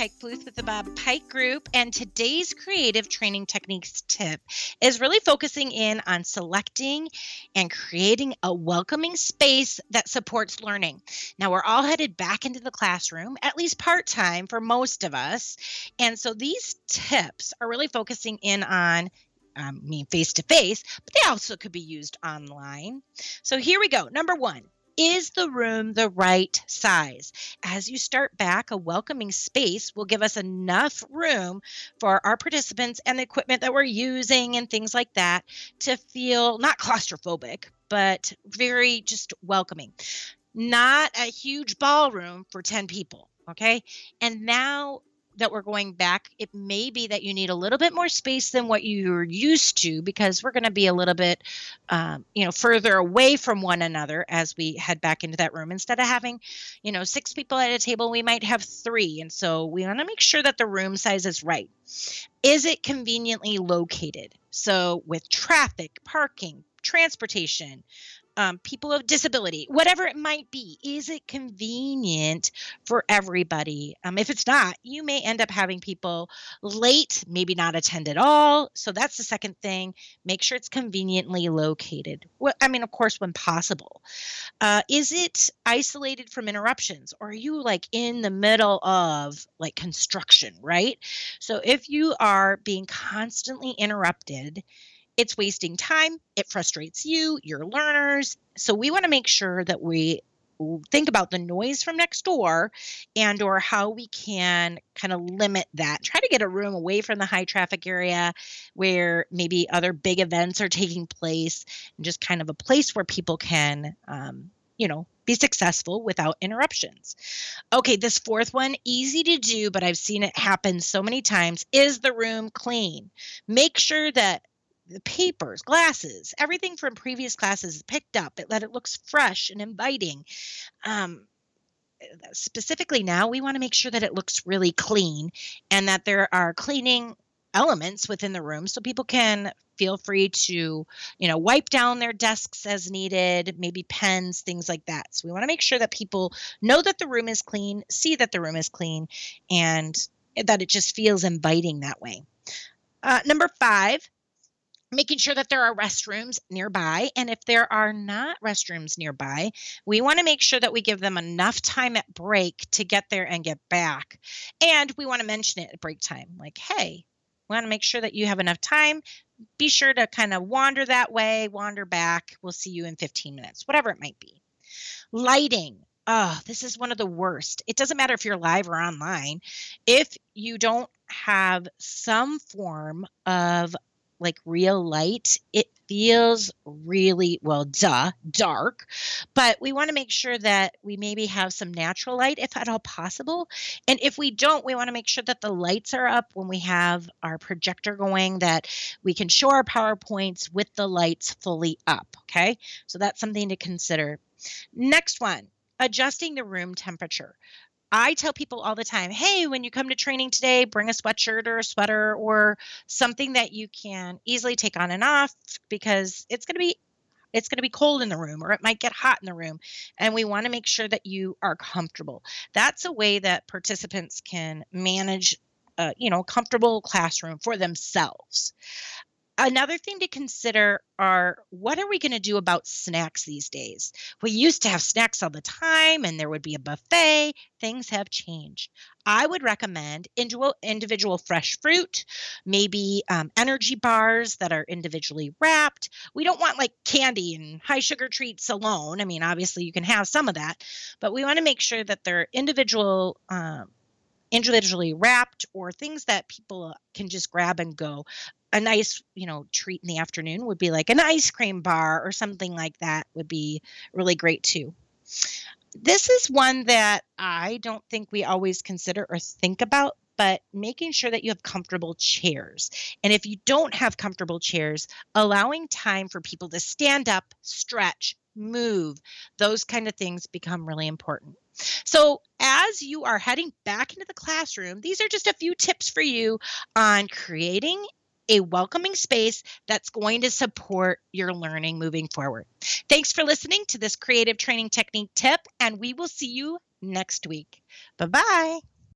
Pike Pluth with the Bob Pike Group, and today's creative training techniques tip is really focusing in on selecting and creating a welcoming space that supports learning. Now, we're all headed back into the classroom, at least part time for most of us. And so these tips are really focusing in on um, I mean, face to face, but they also could be used online. So here we go. Number one, is the room the right size? As you start back, a welcoming space will give us enough room for our participants and the equipment that we're using and things like that to feel not claustrophobic, but very just welcoming. Not a huge ballroom for 10 people. Okay. And now that we're going back, it may be that you need a little bit more space than what you're used to because we're going to be a little bit, um, you know, further away from one another as we head back into that room. Instead of having, you know, six people at a table, we might have three. And so we want to make sure that the room size is right. Is it conveniently located? So with traffic, parking, transportation, um, people of disability, whatever it might be. Is it convenient for everybody? Um, if it's not, you may end up having people late, maybe not attend at all. So that's the second thing. Make sure it's conveniently located. Well, I mean, of course, when possible. Uh, is it isolated from interruptions, or are you like in the middle of like construction, right? So if you are being constantly interrupted, it's wasting time, it frustrates you, your learners. So we want to make sure that we think about the noise from next door and or how we can kind of limit that. Try to get a room away from the high traffic area where maybe other big events are taking place and just kind of a place where people can um, you know be successful without interruptions. Okay this fourth one easy to do but i've seen it happen so many times is the room clean. Make sure that the papers, glasses, everything from previous classes picked up. It that it looks fresh and inviting. Um, specifically now, we want to make sure that it looks really clean and that there are cleaning elements within the room so people can feel free to you know wipe down their desks as needed maybe pens things like that so we want to make sure that people know that the room is clean see that the room is clean and that it just feels inviting that way uh, number five making sure that there are restrooms nearby. And if there are not restrooms nearby, we want to make sure that we give them enough time at break to get there and get back. And we want to mention it at break time like, hey, we want to make sure that you have enough time. Be sure to kind of wander that way, wander back. We'll see you in 15 minutes, whatever it might be. Lighting. Oh, this is one of the worst. It doesn't matter if you're live or online. If you don't have some form of like real light, it feels really, well, duh, dark. But we want to make sure that we maybe have some natural light if at all possible. And if we don't, we want to make sure that the lights are up when we have our projector going, that we can show our PowerPoints with the lights fully up. Okay. So that's something to consider. Next one adjusting the room temperature. I tell people all the time, hey, when you come to training today, bring a sweatshirt or a sweater or something that you can easily take on and off because it's going to be it's going to be cold in the room or it might get hot in the room and we want to make sure that you are comfortable. That's a way that participants can manage uh, you know comfortable classroom for themselves Another thing to consider are what are we going to do about snacks these days? We used to have snacks all the time and there would be a buffet. Things have changed. I would recommend individual, fresh fruit, maybe um, energy bars that are individually wrapped. We don't want like candy and high sugar treats alone. I mean, obviously, you can have some of that, but we want to make sure that they're individual. Um, individually wrapped or things that people can just grab and go a nice you know treat in the afternoon would be like an ice cream bar or something like that would be really great too this is one that i don't think we always consider or think about but making sure that you have comfortable chairs. And if you don't have comfortable chairs, allowing time for people to stand up, stretch, move, those kind of things become really important. So, as you are heading back into the classroom, these are just a few tips for you on creating a welcoming space that's going to support your learning moving forward. Thanks for listening to this creative training technique tip, and we will see you next week. Bye bye.